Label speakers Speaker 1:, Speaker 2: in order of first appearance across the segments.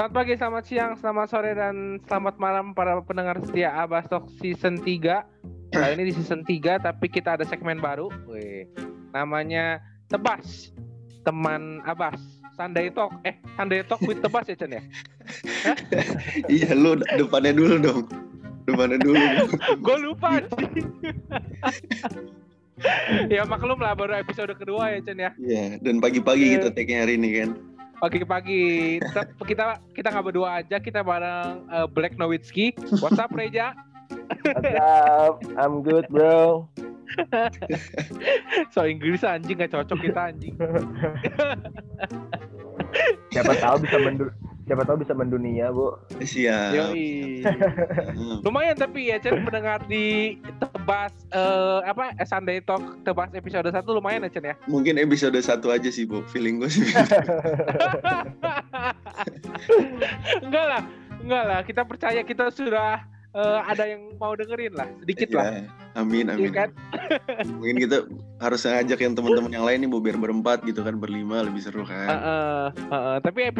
Speaker 1: Selamat pagi, selamat siang, selamat sore, dan selamat malam para pendengar setia Abastok Season 3 Kali ini di Season 3, tapi kita ada segmen baru. Wih. Namanya Tebas Teman Abas Sunday Talk. Eh, Sunday Talk with Tebas ya Chen ya?
Speaker 2: iya, lu depannya dulu dong. Depannya dulu
Speaker 1: Gue lupa ya maklum lah baru episode kedua ya Chen ya?
Speaker 2: Iya, dan pagi-pagi kita take hari ini kan
Speaker 1: pagi-pagi. Kita kita kita nggak berdua aja kita bareng uh, Black Nowitzki. What's up Reja?
Speaker 3: What's up? I'm good bro.
Speaker 1: So Inggris anjing gak cocok kita anjing.
Speaker 3: Siapa tahu bisa mendur siapa tahu bisa mendunia bu.
Speaker 2: Siap.
Speaker 1: Yoi. lumayan tapi ya Chen mendengar di tebas uh, apa eh, Sunday Talk tebas episode 1 lumayan ya Chen ya?
Speaker 2: Mungkin episode satu aja sih bu feeling gue sih.
Speaker 1: Enggak lah enggak lah. Kita percaya kita sudah uh, ada yang mau dengerin lah sedikit ya, lah
Speaker 2: amin amin. ya kan? mungkin kita harus ngajak yang teman-teman yang lain nih bu biar berempat gitu kan berlima lebih seru kan. Uh,
Speaker 1: uh, uh, uh. tapi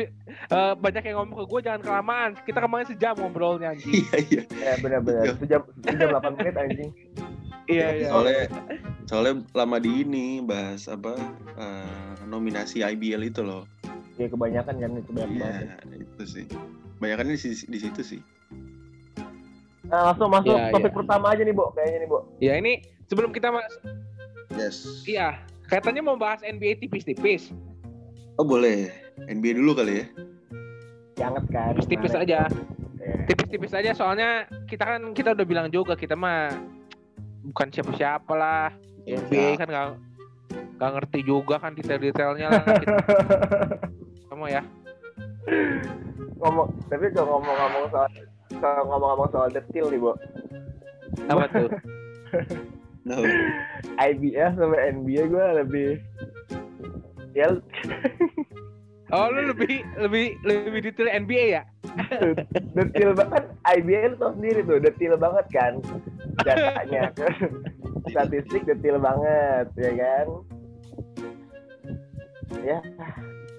Speaker 1: uh, banyak yang ngomong ke gue jangan kelamaan. Kita kemarin sejam ngobrolnya anjing.
Speaker 3: Iya iya. Ya, benar-benar. Sejam sejam delapan menit anjing.
Speaker 1: Iya iya.
Speaker 2: Soalnya soalnya lama di ini bahas apa uh, nominasi IBL itu loh.
Speaker 3: Ya kebanyakan kan itu banyak
Speaker 2: iya, banget. itu sih. Banyak di, di situ sih.
Speaker 3: Nah, langsung masuk ya, topik ya. pertama aja nih, Bu. Kayaknya nih, Bu.
Speaker 1: Ya, ini sebelum kita mas
Speaker 2: Yes.
Speaker 1: Iya, katanya mau bahas NBA tipis-tipis.
Speaker 2: Oh, boleh. NBA dulu kali ya.
Speaker 3: Jangan kan.
Speaker 1: Tipis-tipis aja. Tipis-tipis aja soalnya kita kan kita udah bilang juga kita mah bukan siapa-siapa lah. Ya, NBA kan gak, gak ngerti juga kan detail-detailnya lah. Kita. Kamu ya.
Speaker 3: Ngomong, tapi kalau ngomong-ngomong soal kalau ngomong-ngomong soal detail nih, Bu.
Speaker 1: Apa tuh?
Speaker 2: no.
Speaker 3: IBS sama NBA gue lebih ya
Speaker 1: Oh lu lebih lebih lebih detail NBA ya?
Speaker 3: detail banget IBL tau sendiri tuh detail banget kan datanya statistik detail banget ya kan ya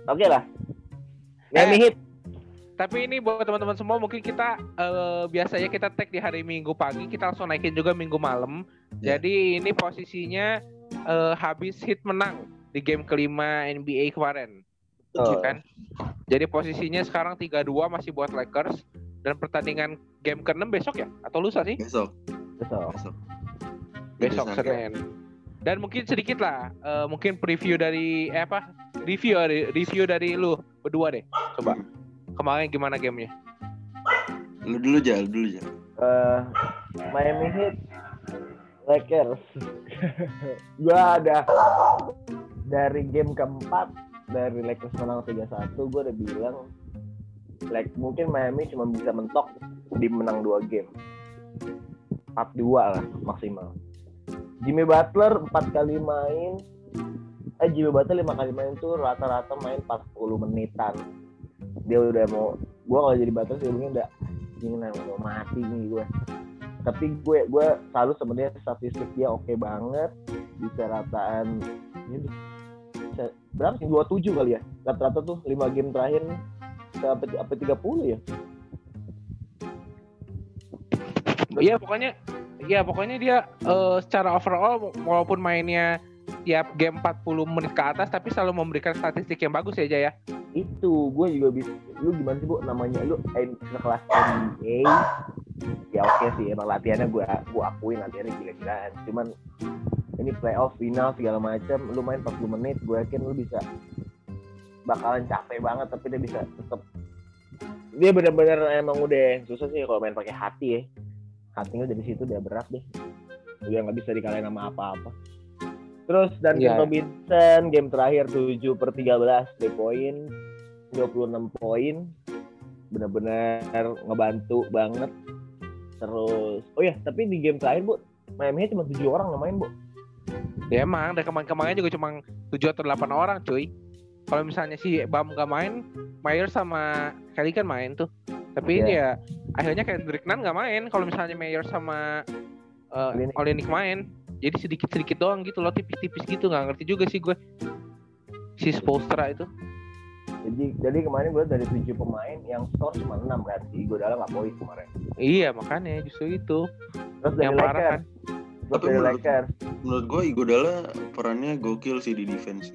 Speaker 3: oke okay lah Miami eh, Heat
Speaker 1: tapi ini buat teman-teman semua mungkin kita uh, biasanya kita tag di hari Minggu pagi, kita langsung naikin juga Minggu malam. Yeah. Jadi ini posisinya uh, habis hit menang di game kelima NBA kemarin. Oh. kan? Jadi posisinya sekarang 3-2 masih buat Lakers dan pertandingan game ke-6 besok ya atau lusa sih?
Speaker 2: Besok.
Speaker 3: Besok.
Speaker 2: Besok.
Speaker 1: Besok Senin. Dan mungkin sedikit lah, uh, mungkin preview dari eh apa? Review review dari lu berdua deh. Coba. Kemarin gimana gamenya?
Speaker 2: Lu dulu aja, lu dulu aja.
Speaker 3: Uh, Miami Heat, Lakers. gua ada dari game keempat dari Lakers menang 3-1 gue udah bilang like mungkin Miami cuma bisa mentok di menang dua game. 4-2 lah maksimal. Jimmy Butler 4 kali main. Eh Jimmy Butler 5 kali main tuh rata-rata main 40 menitan. Dia udah mau gue kalau jadi dia mungkin udah ingin mau mati nih gue tapi gue gue selalu sebenarnya statistik dia oke okay banget bisa rataan ini bisa, berapa sih? dua tujuh kali ya? Rata-rata tuh lima game terakhir sampai apa tiga puluh ya?
Speaker 1: Iya pokoknya iya pokoknya dia uh, secara overall walaupun mainnya tiap game 40 menit ke atas tapi selalu memberikan statistik yang bagus ya Jaya.
Speaker 3: Itu gue juga bisa lu gimana sih bu? Namanya lu kelas NBA ya oke okay sih emang latihannya gue gue akuin latihannya gila-gilaan. Cuman ini playoff final segala macam lu main 40 menit gue yakin lu bisa bakalan capek banget tapi dia bisa tetap dia benar-benar emang udah susah sih kalau main pakai hati ya. Hatinya dari situ udah berat deh. Udah nggak bisa dikalahin sama apa-apa. Terus dan yeah. Robinson game terakhir 7 per 13 3 poin 26 poin. Benar-benar ngebantu banget terus. Oh ya tapi di game terakhir bu Miami cuma tujuh orang yang main bu.
Speaker 1: Ya emang. Dari kemarin-kemarin juga cuma tujuh atau delapan orang cuy. Kalau misalnya si Bam gak main Mayer sama Kelly kan main tuh. Tapi yeah. ini ya akhirnya Kendrick Nunn gak main. Kalau misalnya Mayer sama uh, Olenek main jadi sedikit sedikit doang gitu loh tipis-tipis gitu. Nggak ngerti juga sih gue. Si Spolstra itu
Speaker 3: Jadi jadi kemarin gue dari tujuh pemain yang skor cuma enam kan. Si Iguodala nggak poin kemarin.
Speaker 1: Iya makanya justru itu
Speaker 3: Terus dari
Speaker 1: yang parah
Speaker 3: Lakers,
Speaker 1: kan.
Speaker 3: terus
Speaker 2: Tapi
Speaker 3: dari
Speaker 2: menurut-
Speaker 3: Lakers.
Speaker 2: Menurut gue Igodala perannya gokil sih di defense.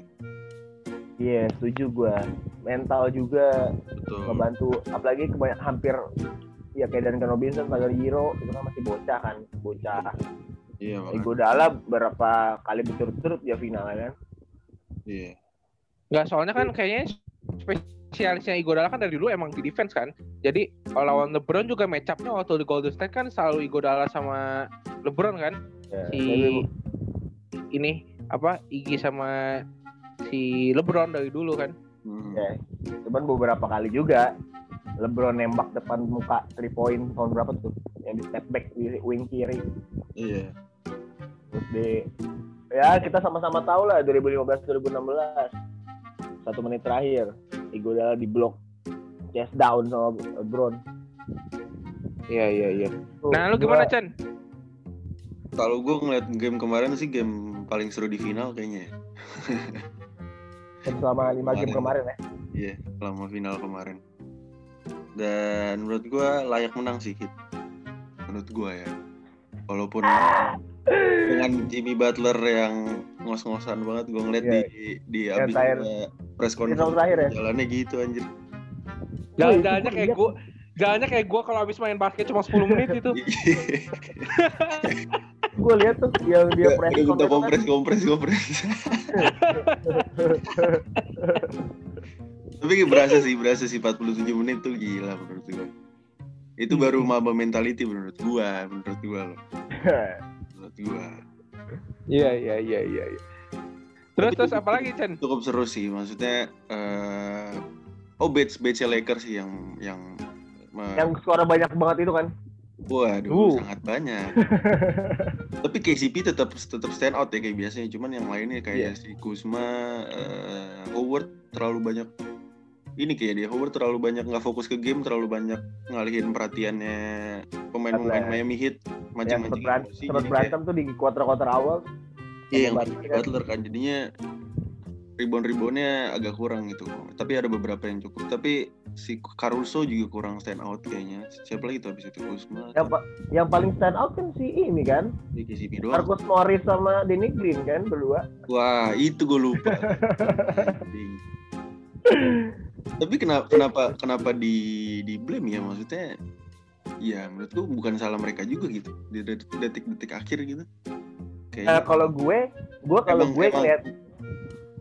Speaker 3: Iya, setuju gue. Mental juga
Speaker 2: Betul.
Speaker 3: ngebantu. Apalagi kebanyak hampir ya kayak Duncan Robinson, Hero itu kan masih bocah kan, bocah.
Speaker 2: Iya makanya.
Speaker 3: Iguodala berapa kali berturut-turut dia final kan.
Speaker 2: Iya.
Speaker 1: Nggak soalnya kan kayaknya spesialisnya Igodala kan dari dulu emang di defense kan. Jadi kalau lawan LeBron juga match up-nya waktu di Golden State kan selalu Igodala sama LeBron kan.
Speaker 3: Ya,
Speaker 1: Si ini apa Igi sama si LeBron dari dulu kan.
Speaker 2: Hmm.
Speaker 3: ya, cuman beberapa kali juga LeBron nembak depan muka 3 point tahun berapa tuh? Yang di step back di wing kiri.
Speaker 2: Iya.
Speaker 3: Terus di ya kita sama-sama tahu lah 2015 2016 satu menit terakhir Iguodala di blok chest down sama LeBron.
Speaker 1: Iya iya iya. Nah lu
Speaker 3: gua-
Speaker 1: gimana Chan?
Speaker 2: Kalau gue ngeliat game kemarin sih game paling seru di final kayaknya. ya.
Speaker 3: selama lima game kemarin ya?
Speaker 2: Iya, selama final kemarin. Dan menurut gue layak menang sih Hit. Menurut gue ya. Walaupun dengan Jimmy Butler yang ngos-ngosan banget gue ngeliat
Speaker 3: Iya.
Speaker 2: di di
Speaker 3: Yang
Speaker 2: abis
Speaker 3: terakhir.
Speaker 2: Press
Speaker 3: Final
Speaker 2: conference
Speaker 3: terakhir ya?
Speaker 2: jalannya gitu anjir.
Speaker 1: Jalan-jalannya
Speaker 3: itu
Speaker 1: kayak gua Jalannya kayak gua kalau habis main basket cuma 10 menit itu.
Speaker 3: Gue lihat tuh yang dia
Speaker 2: Dia
Speaker 3: press conference kan,
Speaker 2: kompres kompres kompres. Tapi berasa sih, berasa sih 47 menit tuh gila menurut gua. Itu baru maba mentality menurut gua, menurut gua loh. Menurut gua.
Speaker 1: Iya iya iya iya. iya. Terus terus apa lagi Chan?
Speaker 2: Cukup seru sih, maksudnya eh oh batch batch Lakers sih yang yang me-
Speaker 3: yang skor banyak banget itu kan.
Speaker 2: waduh
Speaker 3: Uh.
Speaker 2: sangat banyak. Tapi KCP tetap tetap stand out ya kayak biasanya, cuman yang lainnya kayak
Speaker 3: Iya.
Speaker 2: si Kuzma, eh, Howard terlalu banyak ini kayak dia Howard terlalu banyak nggak fokus ke game, terlalu banyak ngalihin perhatiannya pemain-pemain. Miami Heat
Speaker 3: Yang
Speaker 2: mancing-mancing
Speaker 3: sempat
Speaker 2: kayak-
Speaker 3: berantem tuh di quarter-quarter awal.
Speaker 2: Iya yang
Speaker 3: Butler kan.
Speaker 2: Butler kan jadinya rebound-reboundnya agak kurang gitu. Tapi ada beberapa yang cukup. Tapi si Caruso juga kurang stand out kayaknya. Siapa lagi tuh abis itu Kuzma?
Speaker 3: Yang, pa- yang paling stand out kan si ini kan,
Speaker 2: Si KCP doang.
Speaker 3: Marcus Morris sama Danny Green kan berdua.
Speaker 2: Wah itu gue lupa. Tapi kenapa kenapa kenapa di di blame ya maksudnya? Ya menurut gue bukan salah mereka juga gitu di detik- detik-detik akhir gitu.
Speaker 3: Eh,
Speaker 2: Kayaknya
Speaker 3: kalau gue, gue kalau gue ngeliat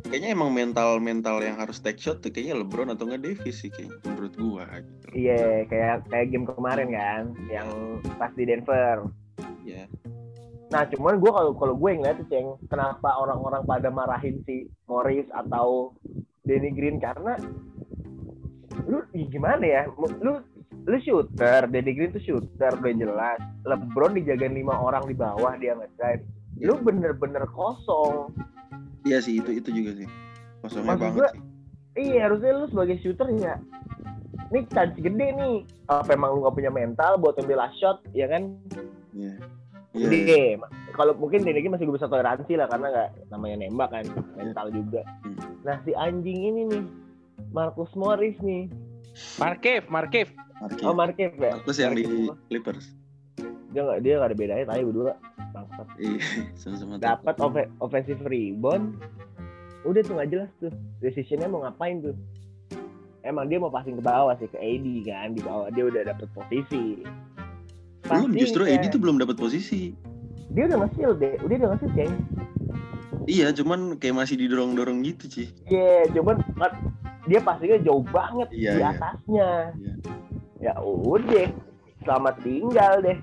Speaker 2: kayaknya emang mental mental yang harus take shot tuh kayaknya LeBron atau nggak Davis sih kayaknya menurut gua gitu.
Speaker 3: Iya, kayak kayak game kemarin kan, yang pas di Denver.
Speaker 2: Ya.
Speaker 3: Nah, cuman gue kalau kalau gue ngeliat tuh, ceng, kenapa orang-orang pada marahin si Morris atau Danny Green karena lu ih, gimana ya, lu lu shooter, Danny Green tuh shooter udah jelas. LeBron dijagain lima orang di bawah dia nge-drive. Lu bener-bener kosong.
Speaker 2: Iya sih itu itu juga sih. Kosongnya
Speaker 3: Maksud
Speaker 2: banget
Speaker 3: gua-
Speaker 2: sih.
Speaker 3: Iya, harusnya lu sebagai shooter ya. Ini chance gede nih. Apa emang lu gak punya mental buat ambil last shot, ya kan?
Speaker 2: Iya. Iya.
Speaker 3: Jadi
Speaker 2: iya.
Speaker 3: kalau mungkin Denegi masih gue bisa toleransi lah karena nggak namanya nembak kan mental juga.
Speaker 2: Hmm.
Speaker 3: Nah si anjing ini nih Marcus Morris nih.
Speaker 1: Markev, Markev.
Speaker 2: Marquez.
Speaker 3: Oh Marquez ya.
Speaker 2: Terus yang di
Speaker 3: Marquez.
Speaker 2: Clippers.
Speaker 3: Dia nggak dia nggak ada bedanya tadi berdua. Bangsat.
Speaker 2: Iya, sama-sama.
Speaker 3: Dapat offensive rebound. Udah tuh nggak jelas tuh. Decisionnya mau ngapain tuh. Emang dia mau passing ke bawah sih ke AD kan di bawah dia udah dapet posisi.
Speaker 2: Belum justru Edi tuh belum dapat posisi.
Speaker 3: dia udah nge-steal deh, udah dia nge-steal ceng.
Speaker 2: Iya, cuman kayak masih didorong-dorong gitu sih.
Speaker 3: Iya, cuman dia pastinya jauh banget
Speaker 2: Iya,
Speaker 3: di
Speaker 2: iya.
Speaker 3: atasnya. Ya udah, selamat tinggal deh.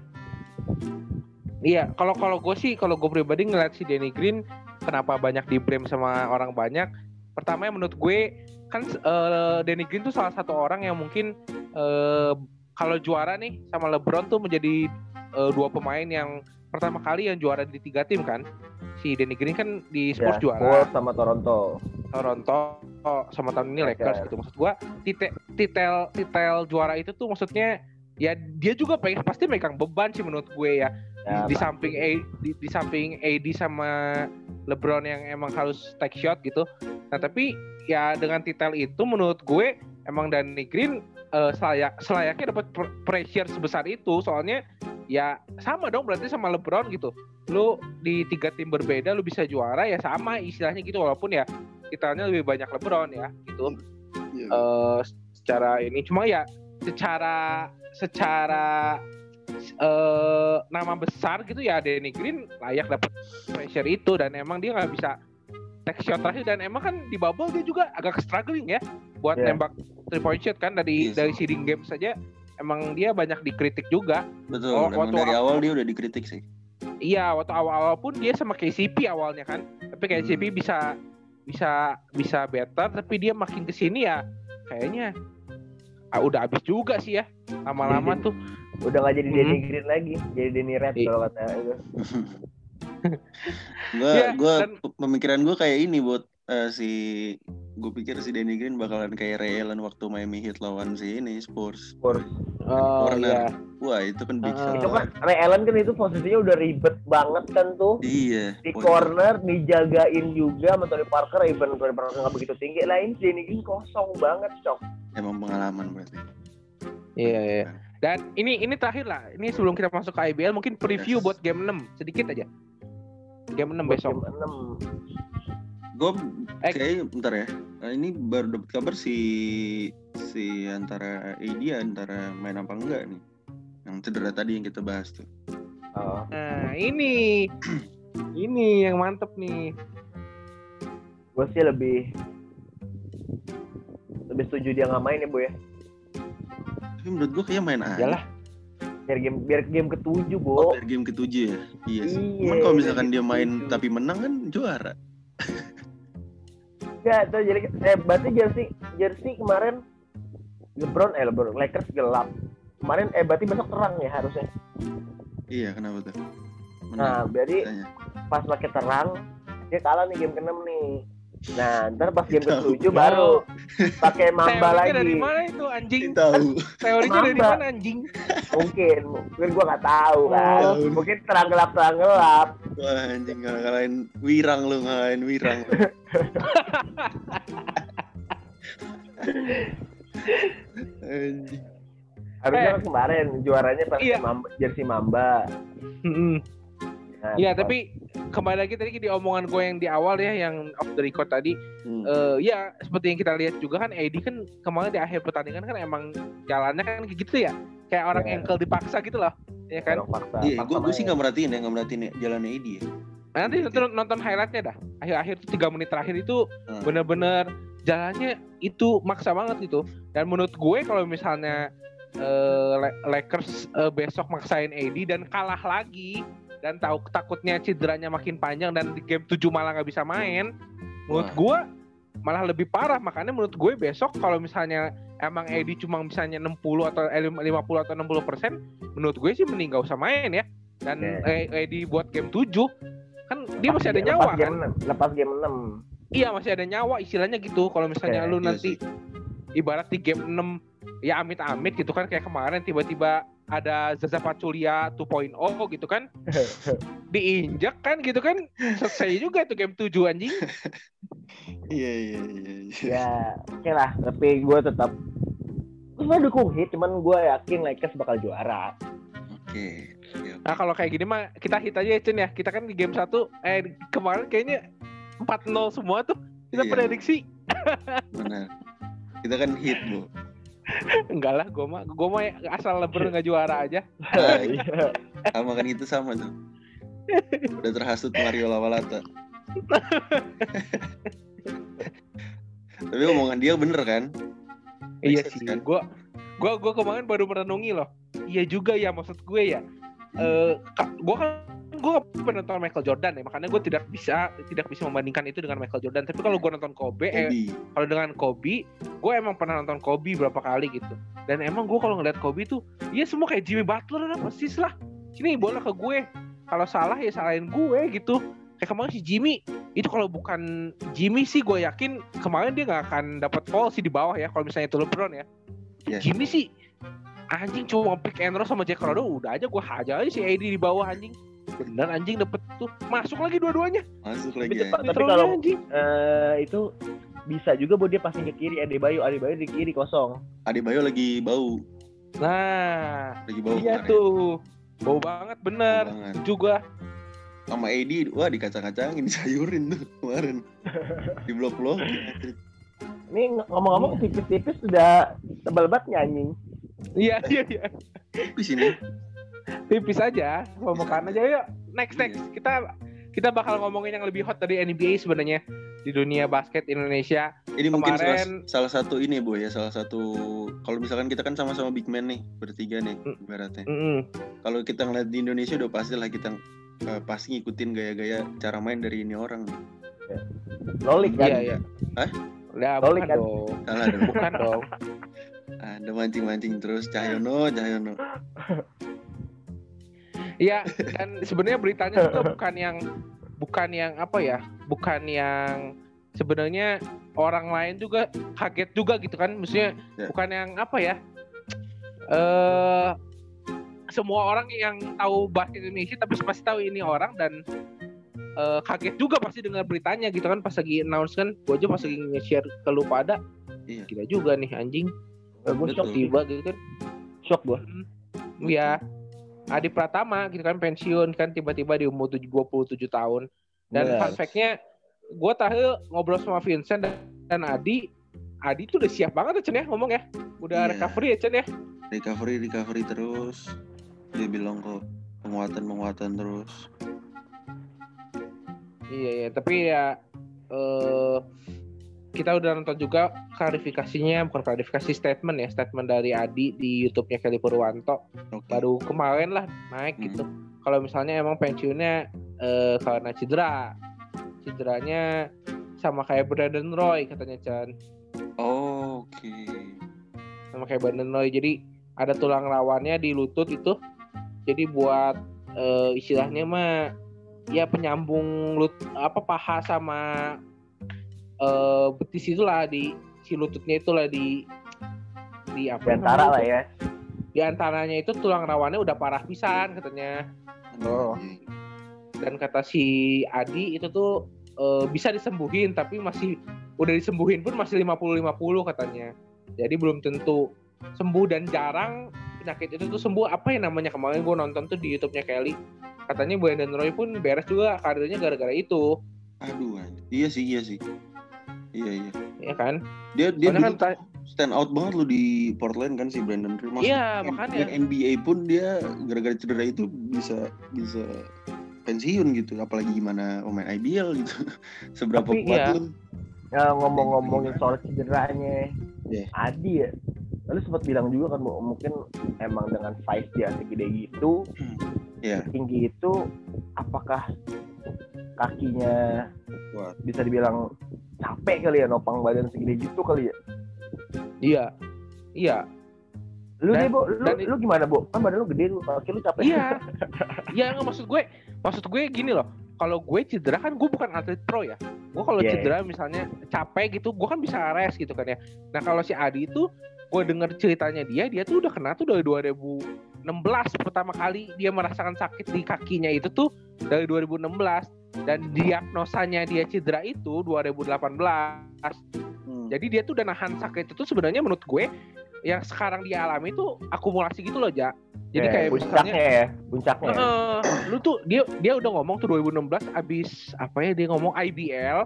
Speaker 1: Iya, kalau kalau gue sih, kalau gue pribadi ngeliat si Danny Green, kenapa banyak di blame sama orang banyak? Pertama yang menurut gue kan eh, Danny Green tuh salah satu orang yang mungkin eh, kalau juara nih sama LeBron tuh menjadi eh, dua pemain yang pertama kali yang juara di tiga tim kan. Si Danny Green kan di Spurs
Speaker 3: ya,
Speaker 1: juara.
Speaker 3: Spurs sama Toronto.
Speaker 1: Toronto oh, sama tahun ini Lakers
Speaker 3: Lakers.
Speaker 1: gitu maksud gua titel titel titel juara itu tuh maksudnya ya dia juga pengen pasti megang beban sih menurut gue ya.
Speaker 3: Ya,
Speaker 1: di
Speaker 3: pasti.
Speaker 1: samping A, di, di samping AD sama LeBron yang emang harus take shot gitu. Nah tapi ya dengan titel itu menurut gue emang Danny Green uh, selayak selayaknya dapat pressure sebesar itu. Soalnya ya sama dong berarti sama LeBron gitu. Lu di tiga tim berbeda lu bisa juara ya sama istilahnya gitu. Walaupun ya titelnya lebih banyak LeBron ya gitu. Yeah. uh, secara ini cuma ya secara secara uh, nama besar gitu ya Danny Green layak dapat pressure itu dan emang dia nggak bisa take shot terakhir dan emang kan di bubble dia juga agak struggling ya buat yeah. nembak three point shot kan dari yes. dari seeding game saja emang dia banyak dikritik juga.
Speaker 2: Betul. Oh, waktu dari awal dia udah dikritik sih.
Speaker 1: Iya, waktu awal-awal pun dia sama KCP awalnya kan. Tapi KCP hmm. bisa bisa bisa better tapi dia makin ke sini ya kayaknya ah, udah habis juga sih ya lama-lama tuh.
Speaker 3: Udah gak jadi hmm. Danny Green lagi jadi Danny Red kalau kata itu
Speaker 2: gue ya, gue dan... pemikiran gue kayak ini buat uh, si gue pikir si Danny Green bakalan kayak Ray Allen waktu Miami Heat lawan si ini Spurs.
Speaker 3: Spurs.
Speaker 2: Oh, Corner. Iya. Wah itu kan big uh,
Speaker 3: Itu kan Ray Allen kan itu posisinya udah ribet banget kan tuh.
Speaker 2: Iya.
Speaker 3: Di corner dijagain juga sama Tony Parker, even Tony Parker nggak begitu tinggi. Lain si Danny Green kosong banget cok.
Speaker 2: Emang pengalaman berarti.
Speaker 1: Iya iya. Dan ini ini terakhir lah. Ini sebelum kita masuk ke IBL mungkin preview yes. buat game 6 sedikit aja. Game 6 besok. Game 6
Speaker 2: gue eh. kayak bentar ya. Nah, ini baru dapat kabar si si antara AD antara main apa enggak nih? Yang cedera tadi yang kita bahas tuh.
Speaker 1: Oh. nah ini. Ini yang mantep nih.
Speaker 3: Gue sih lebih lebih setuju dia nggak main ya bu ya.
Speaker 2: Tapi menurut gue kayak main aja. Lah
Speaker 3: biar game biar game ketujuh bu.
Speaker 2: Oh, biar game ketujuh ya? Iya sih. Iya, cuman kalau misalkan dia main tapi menang kan juara
Speaker 3: Enggak, tuh jadi eh berarti jersey jersey kemarin LeBron eh LeBron Lakers gelap. Kemarin eh berarti besok terang ya harusnya.
Speaker 2: Iya, kenapa tuh?
Speaker 3: Menang, nah, berarti pas pakai terang dia kalah nih game ke-6 nih. Nah, ntar pas game ke-7 baru pakai mamba Teorinya lagi.
Speaker 1: dari mana itu anjing?
Speaker 2: Tahu.
Speaker 1: Teorinya dari mana anjing?
Speaker 3: Mungkin, mungkin gua nggak tahu kan. Oh. Mungkin terang gelap terang gelap.
Speaker 2: Wah, anjing ngalahin wirang lu, ngalahin wirang.
Speaker 3: anjing. Harusnya eh. kemarin juaranya pas iya. Mamba, jersey Mamba.
Speaker 1: Iya, tapi kembali lagi tadi di omongan gue yang di awal ya, yang off the record tadi, hmm. uh, ya seperti yang kita lihat juga kan, Edi kan kemarin di akhir pertandingan kan emang jalannya kan kayak gitu ya, kayak orang yeah. ankle dipaksa gitu loh, ya kan?
Speaker 2: Iya, gue gue sih nggak merhatiin ya, nggak merhatiin ya, jalannya Edi ya.
Speaker 1: Nanti nonton, nonton highlightnya dah. Akhir-akhir tuh tiga menit terakhir itu hmm. bener-bener jalannya itu maksa banget gitu. Dan menurut gue kalau misalnya uh, Lakers uh, besok maksain AD dan kalah lagi dan tahu takutnya cederanya makin panjang dan di game 7 malah nggak bisa main menurut gue malah lebih parah. Makanya menurut gue besok kalau misalnya emang Edi cuma misalnya 60 atau 50 eh, atau 60 persen menurut gue sih mending gak usah main ya. Dan yeah. Edi buat game 7 kan dia masih ada nyawa
Speaker 3: lepas kan? game 6, lepas game 6
Speaker 1: iya masih ada nyawa istilahnya gitu. Kalau misalnya okay. lu iya nanti ibarat di game 6 ya amit-amit gitu kan kayak kemarin tiba-tiba ada Zaza Pachulia 2.0 gitu kan diinjak kan gitu kan selesai juga tuh game 7 anjing
Speaker 2: iya iya iya
Speaker 3: ya oke lah tapi gue tetap gue dukung hit cuman gue yakin Lakers bakal juara
Speaker 2: oke okay.
Speaker 1: Nah kalau kayak gini mah kita hit aja ya Cun ya. Kita kan di game satu eh kemarin kayaknya 4-0 semua tuh kita iya. prediksi.
Speaker 2: Benar. Kita kan hit, Bu.
Speaker 1: Enggak lah, gue mah gue mah asal lebar nggak juara aja.
Speaker 2: Nah, iya. sama kan itu sama tuh. Udah terhasut Mario Lawalata. Tapi omongan dia bener kan?
Speaker 1: Iya sih. Kan? Gue gue gue kemarin baru merenungi loh. Iya juga ya maksud gue ya. Eh, uh, gue kan gue pernah nonton Michael Jordan ya makanya gue tidak bisa tidak bisa membandingkan itu dengan Michael Jordan. Tapi kalau gue nonton Kobe, eh, kalau dengan Kobe gue emang pernah nonton Kobe berapa kali gitu. Dan emang gue kalau ngeliat Kobe tuh iya semua kayak Jimmy Butler lah persis lah. Sini bola ke gue. Kalau salah ya salahin gue gitu. Kayak kemarin si Jimmy itu kalau bukan Jimmy sih gue yakin kemarin dia nggak akan dapat foul sih di bawah ya kalau misalnya itu LeBron ya. Yeah. Jimmy sih anjing cuma pick and roll sama Jack Crowder udah aja gue hajar aja si AD di bawah anjing bener anjing dapet tuh masuk lagi dua-duanya
Speaker 2: masuk lagi
Speaker 3: ya. tapi kalau uh, itu bisa juga buat dia passing ke kiri Adebayo Adebayo di kiri kosong
Speaker 2: Adebayo lagi bau,
Speaker 1: Nah,
Speaker 2: lagi bau.
Speaker 1: iya
Speaker 2: kemarin.
Speaker 1: tuh. Bau banget bener.
Speaker 2: Bau banget.
Speaker 1: Juga.
Speaker 2: Sama Edi, wah dikacang-kacangin, disayurin tuh kemarin. Di blok-blok.
Speaker 3: ini ng- ngomong-ngomong tipis-tipis sudah tebal banget nyanyi
Speaker 1: Iya, iya, iya.
Speaker 2: Di sini.
Speaker 1: Tipis aja. Ngomongkan aja yuk. Next, next. Kita kita bakal ngomongin yang lebih hot dari NBA sebenarnya di dunia basket Indonesia.
Speaker 2: Ini mungkin salah,
Speaker 1: Kemarin-
Speaker 2: salah satu ini boy ya, salah satu kalau misalkan kita kan sama-sama big man nih, bertiga nih
Speaker 1: Mm.
Speaker 2: ibaratnya.
Speaker 1: Mm-mm.
Speaker 2: Kalau kita ngeliat di Indonesia udah pasti lah kita eh, pasti ngikutin gaya-gaya cara main dari ini orang.
Speaker 3: lolik kan
Speaker 1: Iya, iya.
Speaker 2: Hah?
Speaker 1: Udah,
Speaker 3: Solid
Speaker 1: bukan
Speaker 3: kan?
Speaker 1: dong.
Speaker 2: Salah dong.
Speaker 1: Bukan dong.
Speaker 2: Ada mancing-mancing terus Cahyono, Cahyono.
Speaker 1: Iya, dan sebenarnya beritanya juga bukan yang bukan yang apa ya? Bukan yang sebenarnya orang lain juga kaget juga gitu kan. Maksudnya
Speaker 2: Ya.
Speaker 1: bukan yang apa ya? Eh semua orang yang tahu basket Indonesia tapi pasti tahu ini orang dan eh, kaget juga pasti dengar beritanya gitu kan pas lagi announce kan gue aja pas lagi nge-share ke lu pada
Speaker 2: Iya.
Speaker 1: gila juga nih anjing
Speaker 3: gue shock
Speaker 1: tiba gitu kan
Speaker 3: shock gue
Speaker 1: Iya. Adi Pratama gitu kan pensiun kan tiba-tiba di umur 7 27 tahun. Dan
Speaker 3: Bener.
Speaker 1: fun fact-nya gue tahu ngobrol sama Vincent dan, dan Adi, Adi tuh udah siap banget ya Chen ya ngomong ya. Udah
Speaker 2: Iya.
Speaker 1: recovery ya Chen ya.
Speaker 2: recovery recovery terus dia bilang kok penguatan penguatan terus
Speaker 1: Iya ya, tapi ya eh kita udah nonton juga klarifikasinya bukan klarifikasi statement ya, statement dari Adi di YouTube-nya Kelly Purwanto
Speaker 2: oke
Speaker 1: baru kemarin lah naik
Speaker 2: Hmm.
Speaker 1: gitu. Kalau misalnya emang pensiunnya eh, karena cedera, cederanya sama kayak Brandon Roy katanya Chan,
Speaker 2: Oh, oke
Speaker 1: sama kayak Brandon Roy. Jadi ada tulang rawannya di lutut itu. Jadi buat eh, istilahnya mah ya penyambung lut apa paha sama eh, betis itulah di si lututnya itulah di di apa?
Speaker 3: Di antara lah ya.
Speaker 1: Di antaranya itu tulang rawannya udah parah pisan katanya. Oh. Dan kata si Adi itu tuh eh, bisa disembuhin tapi masih udah disembuhin pun masih 50-50 katanya. Jadi belum tentu sembuh dan jarang penyakit itu tuh sembuh. Apa yang namanya? Kemarin gue nonton tuh di YouTube-nya Kelly. Katanya Brandon Roy pun beres juga karirnya gara-gara itu.
Speaker 2: Aduh. Iya sih iya sih iya iya.
Speaker 1: Ya kan?
Speaker 2: Dia dia
Speaker 1: kan ta-
Speaker 2: stand out banget lo di Portland kan si Brandon Roy Maksudnya
Speaker 1: Iya, makanya.
Speaker 2: yang NBA pun dia gara-gara cedera itu bisa bisa pensiun gitu. Apalagi gimana pemain IBL gitu. Seberapa
Speaker 1: Tapi
Speaker 2: kuat
Speaker 1: iya.
Speaker 2: lu
Speaker 3: ya, ngomong-ngomongin soal cederanya
Speaker 2: Iya.
Speaker 3: Adi ya. Lalu sempat bilang juga kan mungkin emang dengan size dia segede gitu
Speaker 2: Iya.
Speaker 3: tinggi itu apakah kakinya
Speaker 2: kuat.
Speaker 3: bisa dibilang capek kali ya nopang badan segede gitu kali ya
Speaker 1: iya iya
Speaker 3: lu
Speaker 1: Dan-
Speaker 3: deh bu lu,
Speaker 1: dan-
Speaker 3: lu gimana bu kan badan lu gede lu kaki lu capek
Speaker 1: Iya. Iya nggak maksud gue, maksud gue gini loh. Kalau gue cedera kan gue bukan atlet pro ya. Gue kalau
Speaker 3: Iya,
Speaker 1: cedera misalnya capek gitu, gue kan bisa rest gitu kan ya. Nah kalau si Adi itu, gue denger ceritanya dia, dia tuh udah kena tuh dari 2016 pertama kali dia merasakan sakit di kakinya itu tuh dari 2016 dan diagnosanya dia cedera itu 2018.
Speaker 2: Hmm.
Speaker 1: Jadi dia tuh udah nahan sakit itu sebenarnya menurut gue yang sekarang dia alami itu akumulasi gitu loh, Ja. Jadi
Speaker 3: Ya,
Speaker 1: kayak misalnya
Speaker 3: puncaknya ya puncaknya ya.
Speaker 1: Heeh. lu tuh dia dia udah ngomong tuh 2016 abis apa ya dia ngomong IBL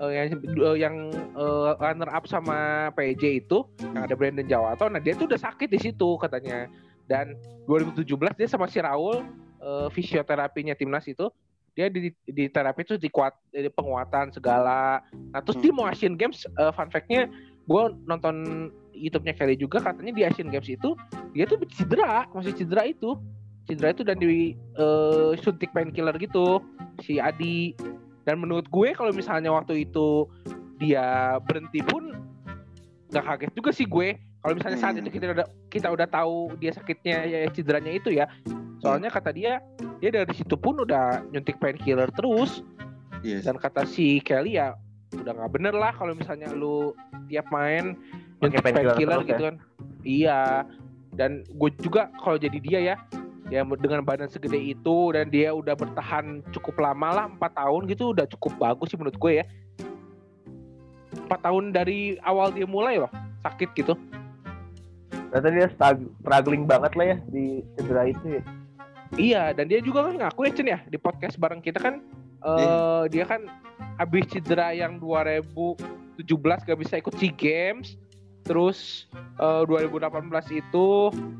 Speaker 1: eh, yang eh, yang eh, runner up sama PJ itu yang ada Brandon Jawato nah dia tuh udah sakit di situ katanya dan 2017 dia sama si Raul eh, fisioterapinya timnas itu dia di, di terapi tuh di kuat di penguatan segala. Nah terus dia mau Asian Games eh, fun fact-nya gue nonton YouTube-nya Kelly juga katanya di Asian Games itu dia tuh cedera masih cedera itu. Cedera itu dan di eh, suntik painkiller gitu si Adi. Dan menurut gue kalau misalnya waktu itu dia berhenti pun nggak kaget juga sih gue. Kalau misalnya saat
Speaker 2: Hmm.
Speaker 1: itu kita udah kita udah tahu dia sakitnya ya cederanya itu ya. Soalnya kata dia dia dari situ pun udah nyuntik painkiller terus.
Speaker 2: Yes.
Speaker 1: dan kata si Kelly ya udah nggak bener lah kalau misalnya lu tiap main nyuntik
Speaker 3: painkiller
Speaker 1: painkiller
Speaker 3: terus
Speaker 1: gitu kan. Iya. Dan gue juga kalau jadi dia ya ya dengan badan segede itu dan dia udah bertahan cukup lama lah empat tahun gitu udah cukup bagus sih menurut gue ya. Empat tahun dari awal dia mulai loh sakit gitu.
Speaker 3: Ternyata dia struggling banget lah ya di cedera itu ya.
Speaker 1: Iya dan dia juga kan ngaku ya Cen ya di podcast bareng kita kan eh dia kan habis cedera yang 2017 gak bisa ikut SEA Games terus eh, 2018 itu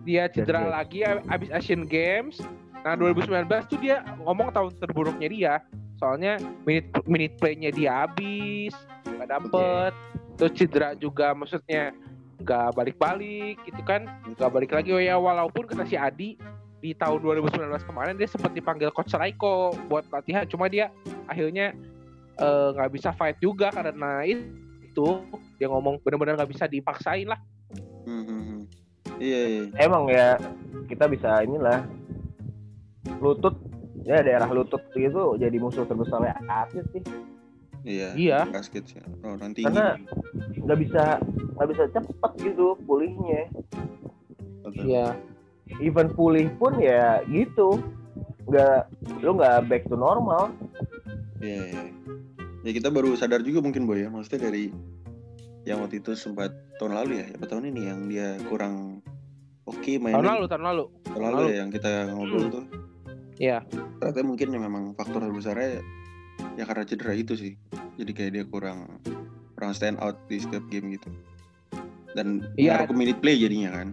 Speaker 1: dia cedera
Speaker 3: yes.
Speaker 1: lagi habis Asian Games. Nah 2019 tuh dia ngomong tahun terburuknya dia soalnya minute minute play-nya dia habis nggak dapet. Terus cedera juga maksudnya nggak balik-balik gitu kan nggak balik lagi. Oh ya walaupun kata si Adi di tahun 2019 kemarin dia sempat dipanggil coach Raiko buat latihan cuma dia akhirnya eh, nggak bisa fight juga karena itu dia ngomong benar-benar nggak bisa dipaksain lah
Speaker 2: Hmm, hmm, hmm. Iya, iya.
Speaker 3: Emang ya kita bisa inilah lutut ya daerah lutut itu jadi musuh terbesar atlet sih.
Speaker 2: Iya.
Speaker 1: Iya.
Speaker 2: Basket sih. Oh, nanti
Speaker 3: Karena- Nggak bisa nggak bisa cepet gitu pulihnya.
Speaker 1: Iya
Speaker 3: Even pulih pun ya gitu. Nggak lu nggak back to normal.
Speaker 2: Iya, iya. Ya kita baru sadar juga mungkin Boy ya, maksudnya dari yang waktu itu sempat tahun lalu ya, apa tahun ini yang dia kurang oke mainnya.
Speaker 1: tahun lalu tahun lalu
Speaker 2: Tahun lalu ya yang kita ngobrol tuh.
Speaker 1: Iya.
Speaker 2: Ternyata mungkin ya memang faktor terbesarnya ya karena cedera itu sih. Jadi kayak dia kurang kurang stand out di setiap game gitu. Dan
Speaker 1: Iya.
Speaker 2: ngaruh ke minute play jadinya kan.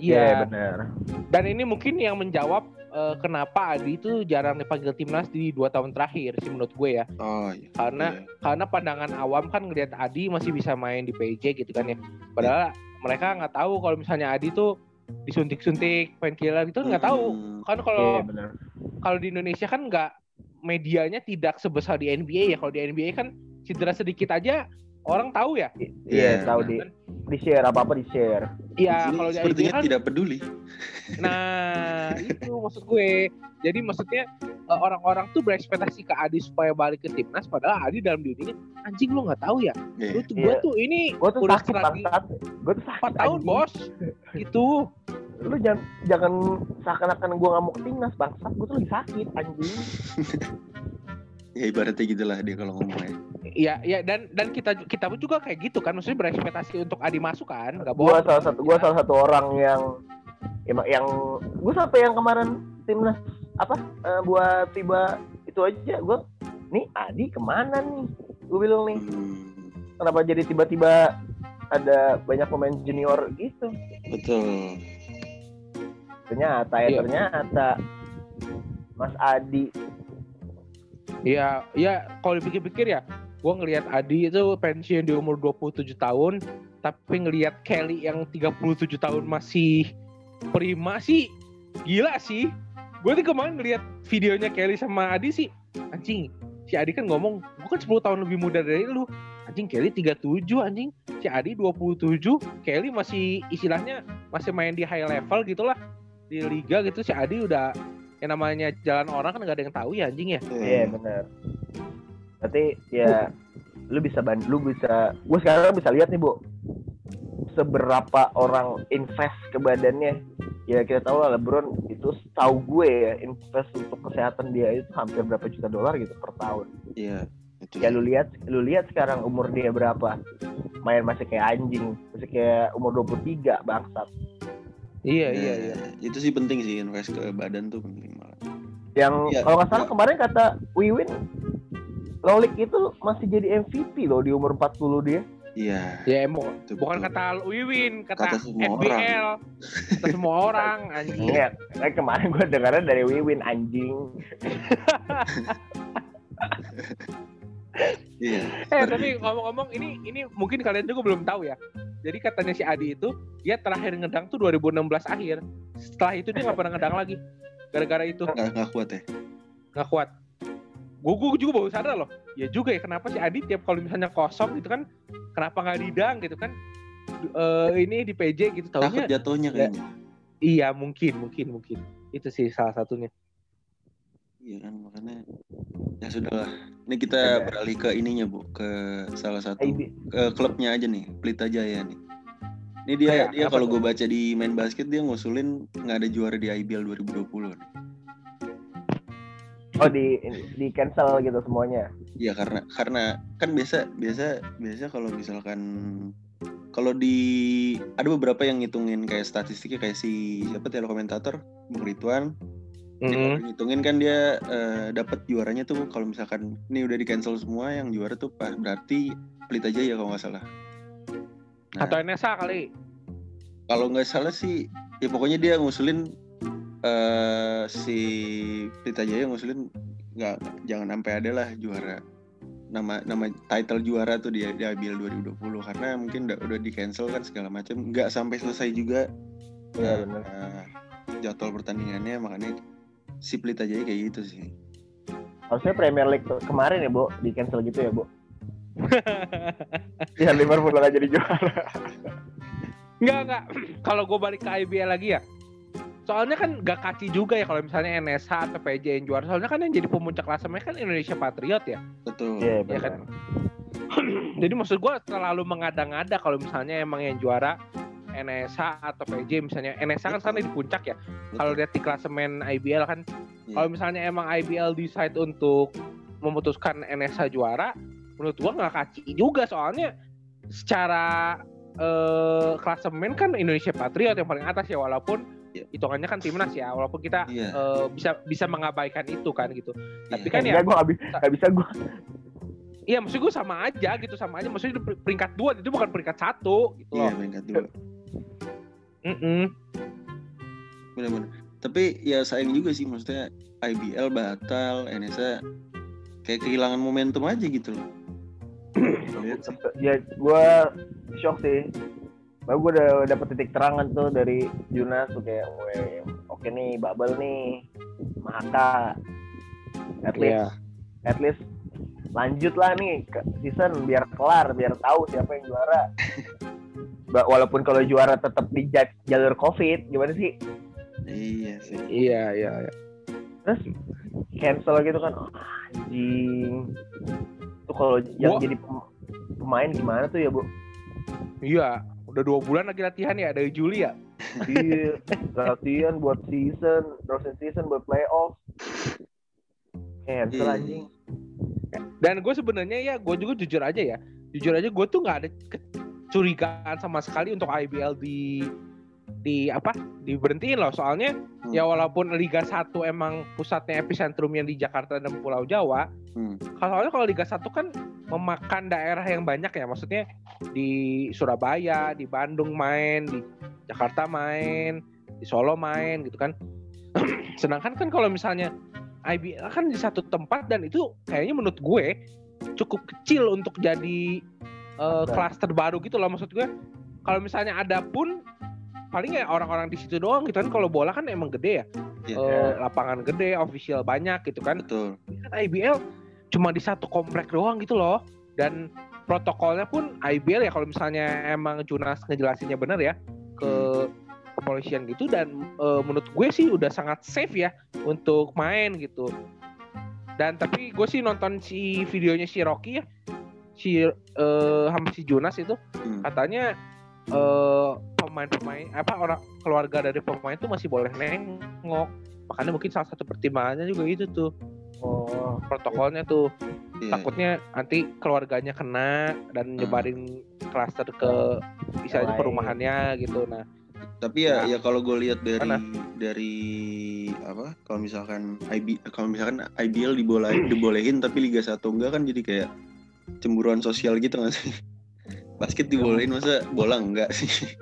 Speaker 1: Iya
Speaker 3: benar.
Speaker 1: dan ini mungkin yang menjawab eh, kenapa Adi itu jarang dipanggil timnas di dua tahun terakhir sih menurut gue ya
Speaker 2: Oh iya.
Speaker 1: karena
Speaker 2: Iya.
Speaker 1: karena pandangan awam kan ngelihat Adi masih bisa main di PJ gitu kan ya. Padahal mereka nggak tahu kalau misalnya Adi tuh disuntik-suntik painkiller itu nggak tahu.
Speaker 2: Hmm,
Speaker 1: Kan kalau
Speaker 3: Iya benar.
Speaker 1: kalau di Indonesia kan nggak medianya tidak sebesar di NBA ya. Kalau di NBA kan cedera sedikit aja orang tahu ya.
Speaker 3: Iya
Speaker 2: Iya,
Speaker 3: tahu di di share apa apa di share.
Speaker 1: Iya, kalau di NBA
Speaker 2: sepertinya
Speaker 1: kan
Speaker 2: tidak peduli.
Speaker 1: Nah, itu maksud gue. Jadi maksudnya eh, orang-orang tuh berekspektasi ke Adi supaya balik ke timnas padahal Adi dalam dirinya anjing lu nggak tahu ya.
Speaker 2: Iya.
Speaker 1: Lu tuh gue
Speaker 3: Iya.
Speaker 1: tuh ini
Speaker 3: Gue tuh
Speaker 1: Udah
Speaker 3: sakit. Gue tuh sakit.
Speaker 1: 4 tahun,
Speaker 3: anjing.
Speaker 1: Bos. Gitu.
Speaker 3: Lu jangan jangan seakan-akan gue nggak mau ke timnas bangsat. Gue tuh lagi sakit anjing.
Speaker 2: Ya ibaratnya gitulah dia kalau ngomong ya.
Speaker 1: Iya, iya dan dan kita kita pun juga kayak gitu kan, maksudnya berekspektasi untuk Adi masuk kan, nggak
Speaker 3: gue
Speaker 1: bohong.
Speaker 3: salah satu gue salah satu orang yang yang, yang gue sampai yang kemarin timnas apa eh, buat tiba itu aja gue nih Adi ke mana nih gue bilang nih
Speaker 2: Hmm,
Speaker 3: kenapa jadi tiba-tiba ada banyak pemain junior gitu
Speaker 2: betul.
Speaker 3: ternyata ya
Speaker 1: Iya.
Speaker 3: ternyata Mas Adi
Speaker 1: Iya, iya kalau dipikir-pikir ya, gua ngelihat Adi itu pensiun di umur 27 tahun, tapi ngelihat Kelly yang 37 tahun masih prima sih, gila sih. Gue nih kemarin ngelihat videonya Kelly sama Adi sih, anjing. Si Adi kan ngomong, gue kan 10 tahun lebih muda dari lu. Anjing Kelly 37 anjing. Si Adi 27, Kelly masih istilahnya masih main di high level gitulah di liga gitu. Si Adi udah yang namanya jalan orang kan gak ada yang tahu ya anjing ya.
Speaker 3: iya benar. Berarti ya lu bisa ban lu bisa gue sekarang bisa lihat nih bu. Seberapa orang invest ke badannya. Ya kita tahu lah LeBron itu tahu gue ya invest untuk kesehatan dia itu hampir berapa juta dolar gitu per tahun.
Speaker 2: Iya. Itu
Speaker 3: ya lu lihat lu lihat sekarang umur dia berapa. Main masih kayak anjing masih kayak umur 23 bangsat
Speaker 1: Iya,
Speaker 2: Ya,
Speaker 1: iya, iya.
Speaker 2: Itu sih penting sih invest ke badan tuh penting banget.
Speaker 3: yang
Speaker 2: Iya,
Speaker 3: kalau nggak salah
Speaker 2: iya.
Speaker 3: kemarin kata Wiwin Lolik itu masih jadi MVP loh di umur 40 dia
Speaker 2: Iya.
Speaker 1: Ya emo,
Speaker 2: itu
Speaker 1: bukan
Speaker 2: betul.
Speaker 1: kata Wiwin, kata,
Speaker 2: Kata semua
Speaker 1: FBL, kata semua orang anjing.
Speaker 3: Iya, eh, kemarin gue dengarnya dari Wiwin anjing.
Speaker 2: Iya.
Speaker 1: Eh tapi ngomong-ngomong ini ini mungkin kalian juga belum tahu ya. Jadi katanya si Adi itu dia terakhir ngedang tuh 2016 akhir. Setelah itu dia nggak pernah ngedang lagi. Gara-gara itu
Speaker 2: Nggak, nggak kuat ya.
Speaker 1: nggak kuat. Gue gue juga baru sadar loh. Ya juga ya kenapa si Adi tiap kalau misalnya kosong gitu kan kenapa nggak didang gitu kan? Eh ini di PJ gitu
Speaker 2: Takut
Speaker 1: tahunya.
Speaker 2: jatuhnya kayaknya.
Speaker 1: Iya mungkin mungkin mungkin itu sih salah satunya.
Speaker 2: Iya kan makanya ya sudahlah. Ini kita
Speaker 3: Ada.
Speaker 2: beralih ke ininya bu, ke salah satu
Speaker 3: IB.
Speaker 2: ke klubnya aja nih, Pelita Jaya nih. Ini dia
Speaker 1: Kayak
Speaker 2: dia kalau gue baca di main basket dia ngusulin nggak ada juara di IBL 2020. nih.
Speaker 3: Oh di di cancel gitu semuanya.
Speaker 2: Iya karena karena kan biasa biasa biasa kalau misalkan kalau di ada beberapa yang ngitungin kayak statistiknya kayak si siapa telekomentator Bung Ridwan kalau ngitungin kan dia eh, dapat juaranya tuh kalau misalkan ini udah di cancel semua yang juara tuh pas berarti Pelita Jaya kalau nggak salah. Nah,
Speaker 1: Atau NSA kali.
Speaker 2: kalau nggak salah sih ya pokoknya dia ngusulin eh si Pelita Jaya ngusulin nggak jangan sampai ada lah juara nama nama title juara tuh dia di IBL 2020 karena mungkin udah, udah di cancel kan segala macam nggak sampai selesai juga
Speaker 3: benar.
Speaker 2: eh, jadwal pertandingannya makanya si Pelita Jaya kayak gitu sih
Speaker 3: Harusnya Premier League kemarin ya, Bu, di cancel gitu ya, Bu. Biar Liverpool nggak jadi juara.
Speaker 1: Enggak, enggak. Kalau gue balik ke IBL lagi ya. Soalnya kan gak kaci juga ya kalau misalnya NSH atau PJ yang juara. Soalnya kan yang jadi pemuncak klasemen kan Indonesia Patriot ya.
Speaker 2: betul
Speaker 3: Iya,
Speaker 1: Iya kan? Jadi maksud gue terlalu mengada-ngada kalau misalnya emang yang juara NSH atau PJ misalnya NSH kan sekarang di puncak ya. Kalau lihat di klasemen IBL kan
Speaker 2: Iya.
Speaker 1: kalau misalnya emang IBL decide untuk memutuskan NSH juara, menurut gua nggak kaci juga soalnya secara eh, klasemen kan Indonesia Patriot yang paling atas ya walaupun
Speaker 2: Iya.
Speaker 1: hitungannya kan timnas ya walaupun kita
Speaker 2: Iya.
Speaker 1: eh, bisa bisa mengabaikan itu kan gitu. Tapi
Speaker 2: Iya.
Speaker 1: kan ya
Speaker 3: Enggak, gue nggak bisa, nggak bisa gue.
Speaker 1: Iya maksud gue sama aja gitu sama aja maksudnya peringkat dua itu bukan peringkat satu gitu
Speaker 2: iya
Speaker 1: loh.
Speaker 2: peringkat dua
Speaker 1: Mm-mm.
Speaker 2: benar-benar tapi ya sayang juga sih maksudnya IBL batal NSA kayak kehilangan momentum aja gitu loh Lihat sih.
Speaker 3: Ya, gue shock sih. Baru gue udah dapet titik terangan tuh dari Junas tuh kayak, oke nih, bubble nih, Maka. At least,
Speaker 1: Iya.
Speaker 3: at least lanjut lah nih ke season biar kelar, biar tahu siapa yang juara. Walaupun kalau juara tetap di ja- jalur COVID, gimana sih?
Speaker 2: iya sih
Speaker 1: Iya iya. iya.
Speaker 3: Terus cancel gitu kan, oh, anjing. Tuh kalau yang jadi pem- pemain gimana tuh ya bu?
Speaker 1: Iya, udah dua bulan lagi latihan ya dari Juli ya.
Speaker 3: Iya, latihan buat season, terus season buat playoff. Cancel
Speaker 2: Iya.
Speaker 3: anjing.
Speaker 1: Dan gue sebenarnya ya, gue juga jujur aja ya, jujur aja gue tuh nggak ada kecurigaan sama sekali untuk IBL di di apa diberhentiin loh soalnya
Speaker 2: Hmm.
Speaker 1: ya walaupun Liga 1 emang pusatnya epicentrumnya di Jakarta dan Pulau Jawa
Speaker 2: Hmm.
Speaker 1: kalau kalau Liga 1 kan memakan daerah yang banyak ya maksudnya di Surabaya di Bandung main di Jakarta main di Solo main gitu kan sedangkan kan kalau misalnya IBL kan di satu tempat dan itu kayaknya menurut gue cukup kecil untuk jadi eh,
Speaker 3: Benar.
Speaker 1: klaster baru gitu loh maksud gue. Kalau misalnya ada pun paling ya orang-orang di situ doang gitu kan. Kalau bola kan emang gede ya.
Speaker 2: Iya.
Speaker 1: Eh, lapangan gede official banyak gitu kan.
Speaker 2: Betul.
Speaker 1: Kan IBL cuma di satu komplek doang gitu loh. Dan protokolnya pun IBL ya kalau misalnya emang Junas ngejelasinnya bener ya ke kepolisian gitu. Dan eh, menurut gue sih udah sangat safe ya untuk main gitu. Dan tapi gue sih nonton si videonya si Rocky ya si eh sama si Junas itu
Speaker 2: Hmm.
Speaker 1: katanya eh pemain-pemain apa orang keluarga dari pemain itu masih boleh nengok makanya mungkin salah satu pertimbangannya juga itu tuh
Speaker 3: Oh,
Speaker 1: protokolnya tuh
Speaker 2: Iya.
Speaker 1: takutnya nanti keluarganya kena dan
Speaker 2: Hmm.
Speaker 1: nyebarin klaster ke misalnya perumahannya gitu nah
Speaker 2: tapi ya
Speaker 1: Ya.
Speaker 2: ya kalau gue lihat dari
Speaker 1: Mana?
Speaker 2: dari apa kalau misalkan IB kalau misalkan IBL dibolehin dibolehin tapi Liga 1 enggak kan jadi kayak cemburuan sosial gitu nggak sih basket dibolehin masa bola enggak sih?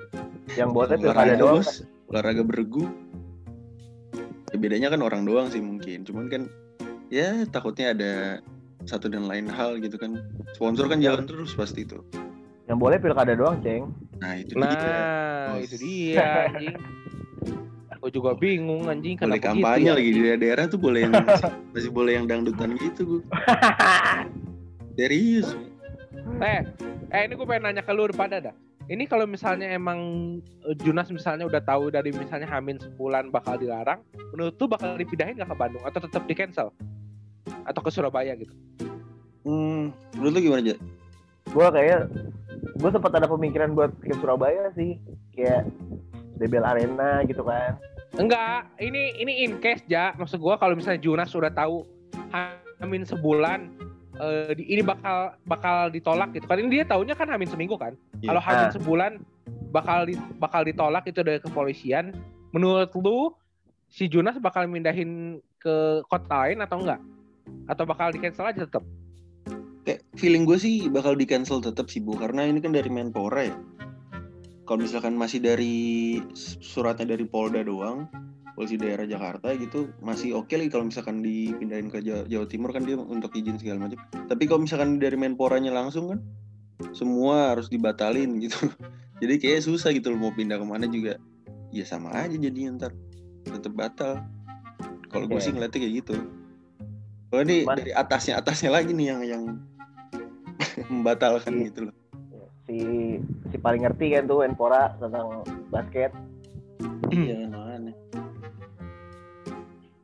Speaker 3: Yang boleh pilkada
Speaker 2: olahraga
Speaker 3: doang.
Speaker 2: bos olahraga bergu. Ya bedanya kan orang doang sih mungkin. Cuman kan ya takutnya ada satu dan lain hal gitu kan. Sponsor kan jalan terus pasti itu.
Speaker 3: Yang boleh pilkada doang, Ceng.
Speaker 2: nah itu
Speaker 1: nah
Speaker 2: dia bos.
Speaker 1: itu dia anjing. Gue juga bingung anjing
Speaker 2: boleh
Speaker 1: kenapa
Speaker 2: kampanye
Speaker 1: gitu
Speaker 2: lagi di daerah tuh boleh yang masih, masih boleh yang dangdutan gitu gue serius?
Speaker 1: Eh eh ini gue pengen nanya ke lu pada dah. Ini kalau misalnya emang eh, Junas misalnya udah tahu dari misalnya Hamin sebulan bakal dilarang menurut tuh bakal dipindahin nggak ke Bandung atau tetap di cancel? Atau ke Surabaya gitu?
Speaker 2: Hmm, menurut lu gimana aja
Speaker 3: gue kayak gue sempat ada pemikiran buat ke Surabaya sih. Kayak DBL Arena gitu kan.
Speaker 1: Enggak, ini ini in case ja. Maksud gua kalau misalnya Junas udah tahu hamin sebulan eh, di- ini bakal bakal ditolak gitu. Kan ini dia tahunya kan hamin seminggu kan?
Speaker 2: Iya.
Speaker 1: kalau hamin
Speaker 3: Ah.
Speaker 1: sebulan bakal di, bakal ditolak itu dari kepolisian. Menurut lu si Junas bakal mindahin ke kota lain atau enggak? Atau bakal di cancel aja tetap
Speaker 2: kayak feeling gue sih bakal di cancel tetap sih bu. Karena ini kan dari Menpora ya kalau misalkan masih dari suratnya dari Polda doang polisi daerah Jakarta gitu masih oke lagi kalau misalkan dipindahin ke Jawa, Jawa Timur kan dia untuk izin segala macam. Tapi kalau misalkan dari Menporanya langsung kan semua harus dibatalin gitu. Jadi kayak susah gitu loh mau pindah ke mana juga. Ya sama aja jadi ntar tetap batal. Kalau gue
Speaker 3: Oke.
Speaker 2: sih ngeliatnya kayak gitu. Kalau ini
Speaker 3: Cuman-
Speaker 2: dari atasnya atasnya lagi nih yang yang membatalkan
Speaker 3: Iya.
Speaker 2: gitu loh
Speaker 3: si si paling ngerti kan tuh Enpora tentang basket
Speaker 2: iya aneh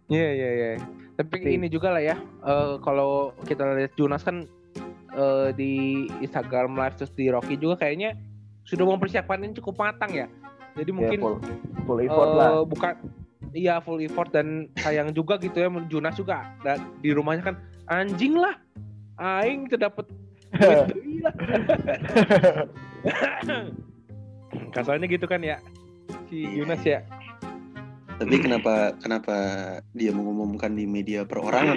Speaker 1: Iya iya iya. Tapi
Speaker 3: Tapi-
Speaker 1: ini juga lah ya. eh, kalau kita lihat Junas kan eh, di Instagram Live terus di Rocky juga kayaknya sudah mempersiapkan ini cukup matang ya. Jadi
Speaker 3: ya,
Speaker 1: mungkin
Speaker 3: full full effort
Speaker 1: eh,
Speaker 3: lah
Speaker 1: bukan iya full effort dan sayang juga gitu ya Junas juga da- di rumahnya kan anjing lah. Aing tuh lah. Kasarnya gitu kan ya. Si
Speaker 2: Iya.
Speaker 1: Junas ya.
Speaker 2: tapi kenapa kenapa dia mengumumkan di media perorangan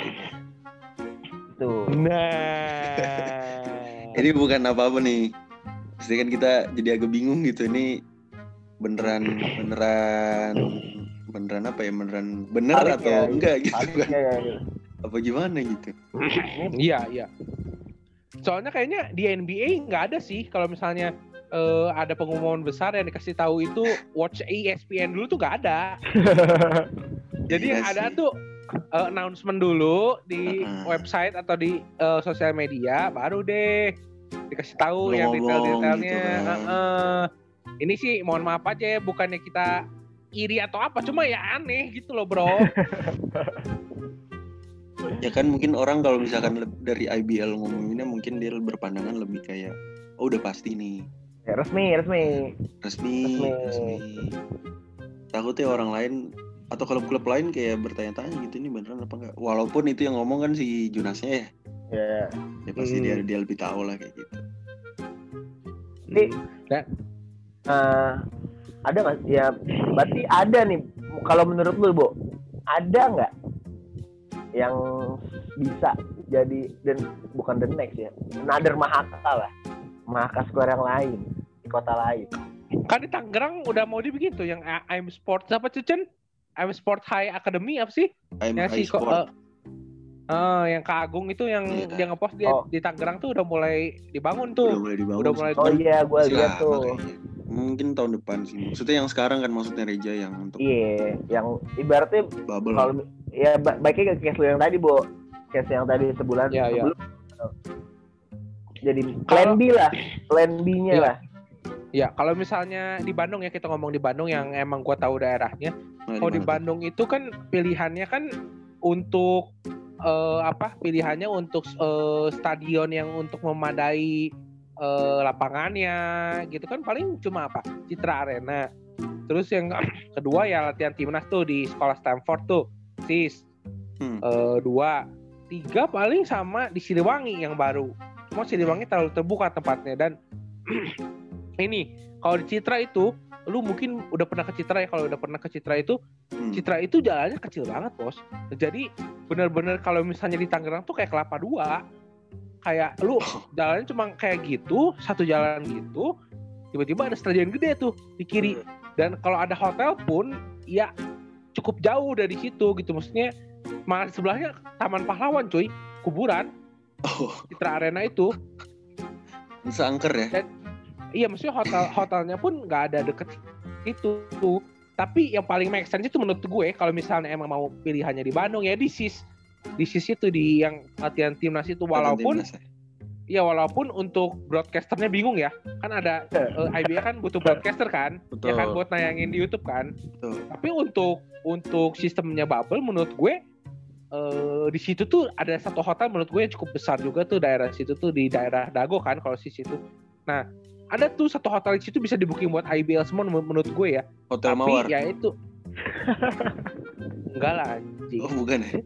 Speaker 3: tuh
Speaker 1: Nah.
Speaker 2: ini bukan apa-apa nih Pasti kan kita jadi agak bingung gitu ini beneran beneran beneran apa ya beneran bener
Speaker 3: Valid
Speaker 2: atau
Speaker 3: ya,
Speaker 2: enggak gitu kan
Speaker 3: ya, ya, ya.
Speaker 2: apa gimana gitu
Speaker 1: Iya, iya. Soalnya kayaknya di NBA nggak ada sih kalau misalnya eh, ada pengumuman besar yang dikasih tahu itu watch ESPN dulu tuh nggak ada. Jadi
Speaker 2: Iya
Speaker 1: yang ada
Speaker 2: sih.
Speaker 1: tuh eh, announcement dulu di website atau di eh, sosial media, baru deh dikasih tahu yang
Speaker 2: Ngomong
Speaker 1: detail-detailnya.
Speaker 2: gitu kan.
Speaker 1: Heeh. Ini sih mohon maaf aja ya, bukannya kita iri atau apa, cuma ya aneh gitu loh bro.
Speaker 2: ya. Kan mungkin orang kalau misalkan dari IBL ngomonginnya mungkin dia berpandangan lebih kayak oh udah pasti nih.
Speaker 3: Ya, resmi resmi.
Speaker 2: Resmi
Speaker 3: Resmi.
Speaker 2: resmi. Takutnya orang lain atau klub-klub lain kayak bertanya-tanya gitu ini beneran apa enggak? Walaupun itu yang ngomong kan si Junasnya ya.
Speaker 3: Ya.
Speaker 2: Ya pasti
Speaker 1: Hmm.
Speaker 2: dia dia lebih tahu lah kayak gitu.
Speaker 3: Jadi,
Speaker 1: Dan
Speaker 3: Eh, ada nggak? Ya berarti ada nih kalau menurut lu bu ada nggak yang bisa jadi dan bukan the next ya another Mahaka lah Mahaka Square yang lain di kota lain
Speaker 1: kan di Tangerang udah mau dibikin tuh yang A- I'm Sports apa Cecen? I'm Sport High Academy apa sih?
Speaker 2: I'm
Speaker 1: yang
Speaker 2: high
Speaker 1: si
Speaker 2: sport
Speaker 1: eh, eh, yang Kak Agung itu yang
Speaker 2: Iya.
Speaker 1: dia ngepost dia
Speaker 3: Oh.
Speaker 1: di Tangerang tuh udah mulai dibangun
Speaker 2: udah
Speaker 1: tuh.
Speaker 2: mulai dibangun
Speaker 1: udah mulai
Speaker 3: oh iya gue
Speaker 2: Masih
Speaker 3: lihat tuh
Speaker 2: kayaknya. mungkin tahun depan sih maksudnya yang sekarang kan maksudnya Reja yang untuk
Speaker 3: iya yang ibaratnya
Speaker 2: bubble
Speaker 3: kalau ya ba- baiknya ke case lu yang tadi bu case yang tadi sebulan
Speaker 1: Iya, iya.
Speaker 3: sebelum jadi plan B lah plan B-nya
Speaker 1: Iya.
Speaker 3: lah
Speaker 1: Ya kalau misalnya di Bandung ya kita ngomong di Bandung yang emang gua tahu daerahnya.
Speaker 2: Nah,
Speaker 1: Kalau di? Bandung itu kan pilihannya kan untuk eh, apa? Pilihannya untuk eh, stadion yang untuk memadai eh, lapangannya gitu kan paling cuma apa? Citra Arena. Terus yang kedua ya latihan timnas tuh di sekolah Stanford tuh, sis.
Speaker 2: Hmm.
Speaker 1: Eh, dua, tiga paling sama di Siliwangi yang baru. Cuma Siliwangi terlalu terbuka tempatnya dan ini kalau di Citra itu lu mungkin udah pernah ke Citra ya kalau udah pernah ke Citra itu
Speaker 2: Hmm.
Speaker 1: Citra itu jalannya kecil banget bos jadi bener-bener kalau misalnya di Tangerang tuh kayak kelapa dua kayak lu jalannya cuma kayak gitu satu jalan gitu tiba-tiba ada stadion gede tuh di kiri dan kalau ada hotel pun ya cukup jauh dari situ gitu. Maksudnya malah sebelahnya Taman Pahlawan cuy. Kuburan.
Speaker 2: Oh.
Speaker 1: Citra Arena itu.
Speaker 2: Seangker ya?
Speaker 1: Iya maksudnya hotel hotelnya pun nggak ada deket itu. Tuh tapi yang paling make sense itu menurut gue kalau misalnya emang mau pilihannya di Bandung ya di sis di sis itu di yang latihan timnas itu walaupun
Speaker 2: Timnas ya.
Speaker 1: Ya walaupun untuk broadcasternya bingung ya kan ada eh, IBL kan butuh broadcaster kan
Speaker 2: betul
Speaker 1: ya kan buat nayangin di YouTube kan
Speaker 2: betul
Speaker 1: tapi untuk untuk sistemnya bubble menurut gue eh di situ tuh ada satu hotel menurut gue yang cukup besar juga tuh daerah situ tuh di daerah Dago kan kalau si situ. Nah ada tuh satu hotel di situ bisa di booking buat IBL semua men- menurut gue ya.
Speaker 2: hotel
Speaker 1: Tapi
Speaker 2: mawar
Speaker 1: ya itu enggak lah anjing.
Speaker 2: oh bukan ya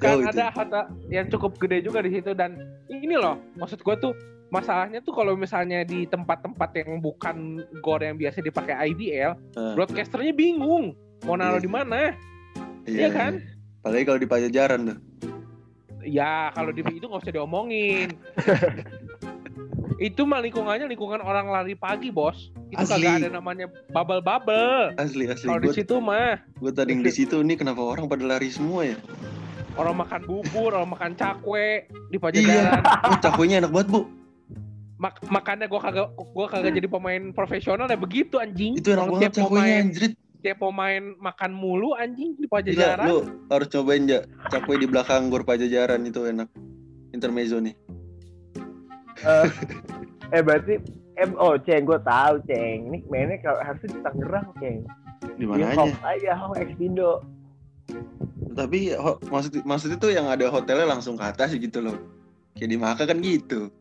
Speaker 1: kan
Speaker 2: itu.
Speaker 1: ada hotel yang cukup gede juga di situ dan ini loh maksud gue tuh masalahnya tuh kalau misalnya di tempat-tempat yang bukan gor yang biasa dipakai IBL,
Speaker 2: Ah.
Speaker 1: broadcasternya bingung mau naruh
Speaker 2: Iya
Speaker 1: di mana. Iya kan?
Speaker 2: Apalagi kalau di Pajajaran tuh.
Speaker 1: Ya kalau di itu nggak usah diomongin. itu mah lingkungannya lingkungan orang lari pagi bos. Itu
Speaker 2: Asli.
Speaker 1: kagak ada namanya bubble-bubble.
Speaker 2: Asli asli.
Speaker 1: Kalau di situ mah
Speaker 2: gue tadi di situ nih kenapa orang pada lari semua ya?
Speaker 1: Orang makan bubur, orang makan cakwe di
Speaker 2: Iya.
Speaker 1: Pajajaran.
Speaker 2: Oh, cakwenya enak banget bu.
Speaker 1: Mak- makanya gua kagak gua kagak jadi pemain profesional ya begitu anjing.
Speaker 2: Itu enak
Speaker 1: Orang
Speaker 2: banget
Speaker 1: tiap
Speaker 2: cakwenya
Speaker 1: pemain
Speaker 2: anjrit.
Speaker 1: tiap pemain makan mulu anjing di
Speaker 2: Gila,
Speaker 1: Pajajaran.
Speaker 2: lu harus cobain ya cakwe di belakang gor Pajajaran itu enak. Intermezzo nih.
Speaker 3: Eh, eh berarti eh, oh ceng gue tahu ceng ini mainnya kalau harusnya di Tangerang ceng
Speaker 2: Di mana aja?
Speaker 3: Hawk aja Expindo
Speaker 2: Tapi maksud maksud itu yang ada hotelnya langsung ke atas gitu loh. Kayak di Maka kan gitu.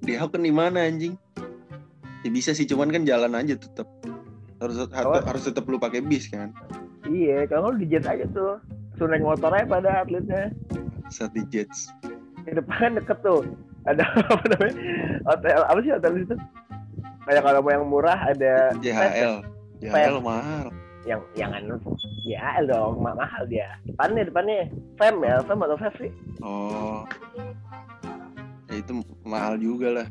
Speaker 2: Di Hawk kan di mana anjing? Ya bisa sih cuman kan jalan aja tetap. Harus harus,
Speaker 3: Oh.
Speaker 2: harus tetap lu pakai bis kan.
Speaker 3: iya kalau di jet aja tuh suruh naik motor aja pada atletnya
Speaker 2: Saat di Jets.
Speaker 3: di depan kan deket tuh ada apa namanya hotel apa sih hotel itu kayak kalau mau yang murah ada
Speaker 2: JHL. JHL mahal.
Speaker 3: yang yang anu ya dong ma- mahal dia depannya depannya fem ya fem atau fem sih
Speaker 2: Oh. Ya itu mahal juga lah.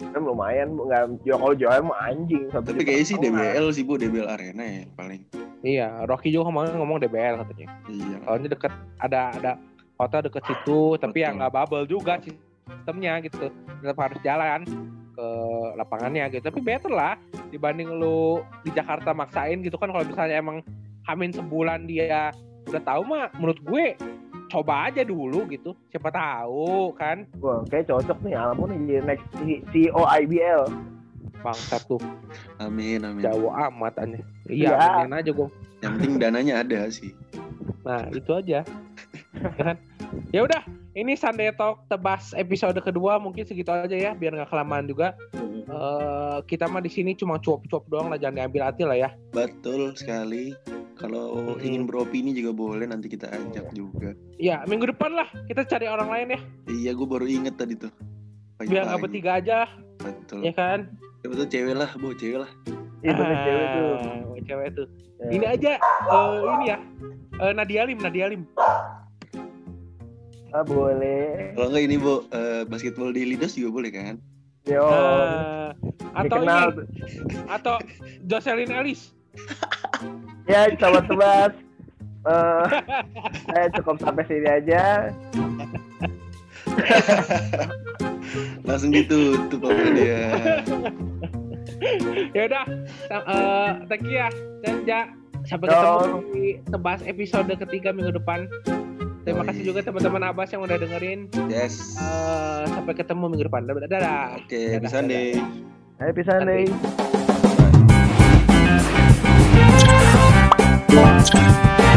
Speaker 3: fem lumayan Bu. nggak jual kalau jual mah anjing satu
Speaker 2: Tapi kayaknya sih. DBL sih bu, DBL Arena ya paling.
Speaker 1: Iya, Rocky juga kemarin ngomong DBL katanya.
Speaker 2: Iya.
Speaker 1: Soalnya deket ada ada hotel deket situ, tapi ya
Speaker 2: Betul.
Speaker 1: nggak bubble juga sistemnya gitu. Tetap harus jalan ke lapangannya gitu. Tapi better lah dibanding lu di Jakarta maksain gitu kan kalau misalnya emang hamin sebulan dia udah tahu mah menurut gue coba aja dulu gitu. Siapa tahu kan
Speaker 3: Wah, kayak cocok nih nih jadi next C- CEO IBL.
Speaker 1: bangsat tuh
Speaker 2: Amin amin.
Speaker 1: jauh amat aneh. Iya,
Speaker 3: Iya.
Speaker 1: aminin aja gue.
Speaker 2: Yang penting dananya ada sih.
Speaker 1: Nah, itu aja. ya kan? Ya udah, ini Sunday Talk tebas episode kedua mungkin segitu aja ya, biar nggak kelamaan juga. Eh kita mah di sini cuma cuap-cuap doang lah, jangan diambil hati lah ya.
Speaker 2: Betul sekali. Kalau
Speaker 1: Hmm.
Speaker 2: ingin beropini juga boleh nanti kita ajak juga.
Speaker 1: Ya, minggu depan lah kita cari orang lain ya,
Speaker 2: Iya, gue baru inget tadi tuh.
Speaker 1: biar nggak bertiga aja,
Speaker 2: Betul.
Speaker 1: ya kan?
Speaker 2: Ya, betul cewek lah, bu cewek lah.
Speaker 3: Iya bener cewek tuh.
Speaker 1: Ah, cewek tuh.
Speaker 3: Ya.
Speaker 1: Ini aja, eh, ini ya, eh, Nadia Lim, Nadia Lim.
Speaker 3: Ah, boleh.
Speaker 2: Kalau enggak ini bu, eh, basketball di Lidos juga boleh kan?
Speaker 3: Yo.
Speaker 1: Nah, atau
Speaker 3: dikenal.
Speaker 1: ini, atau Jocelyn Ellis.
Speaker 3: Ya, sobat tebas. Eh, saya cukup sampai sini aja.
Speaker 2: Langsung ditutup apa dia.
Speaker 1: ya udah eh, thank you ya dan ja sampai
Speaker 3: Yo.
Speaker 1: ketemu di tebas episode ketiga minggu depan terima
Speaker 2: Yoi.
Speaker 1: kasih juga teman-teman Abbas yang udah dengerin
Speaker 2: Yes.
Speaker 1: Eh, sampai ketemu minggu depan dadah.
Speaker 2: Oke,
Speaker 1: Dadah,
Speaker 2: bisa deh.
Speaker 3: Ayo pisah nih.
Speaker 1: Bye.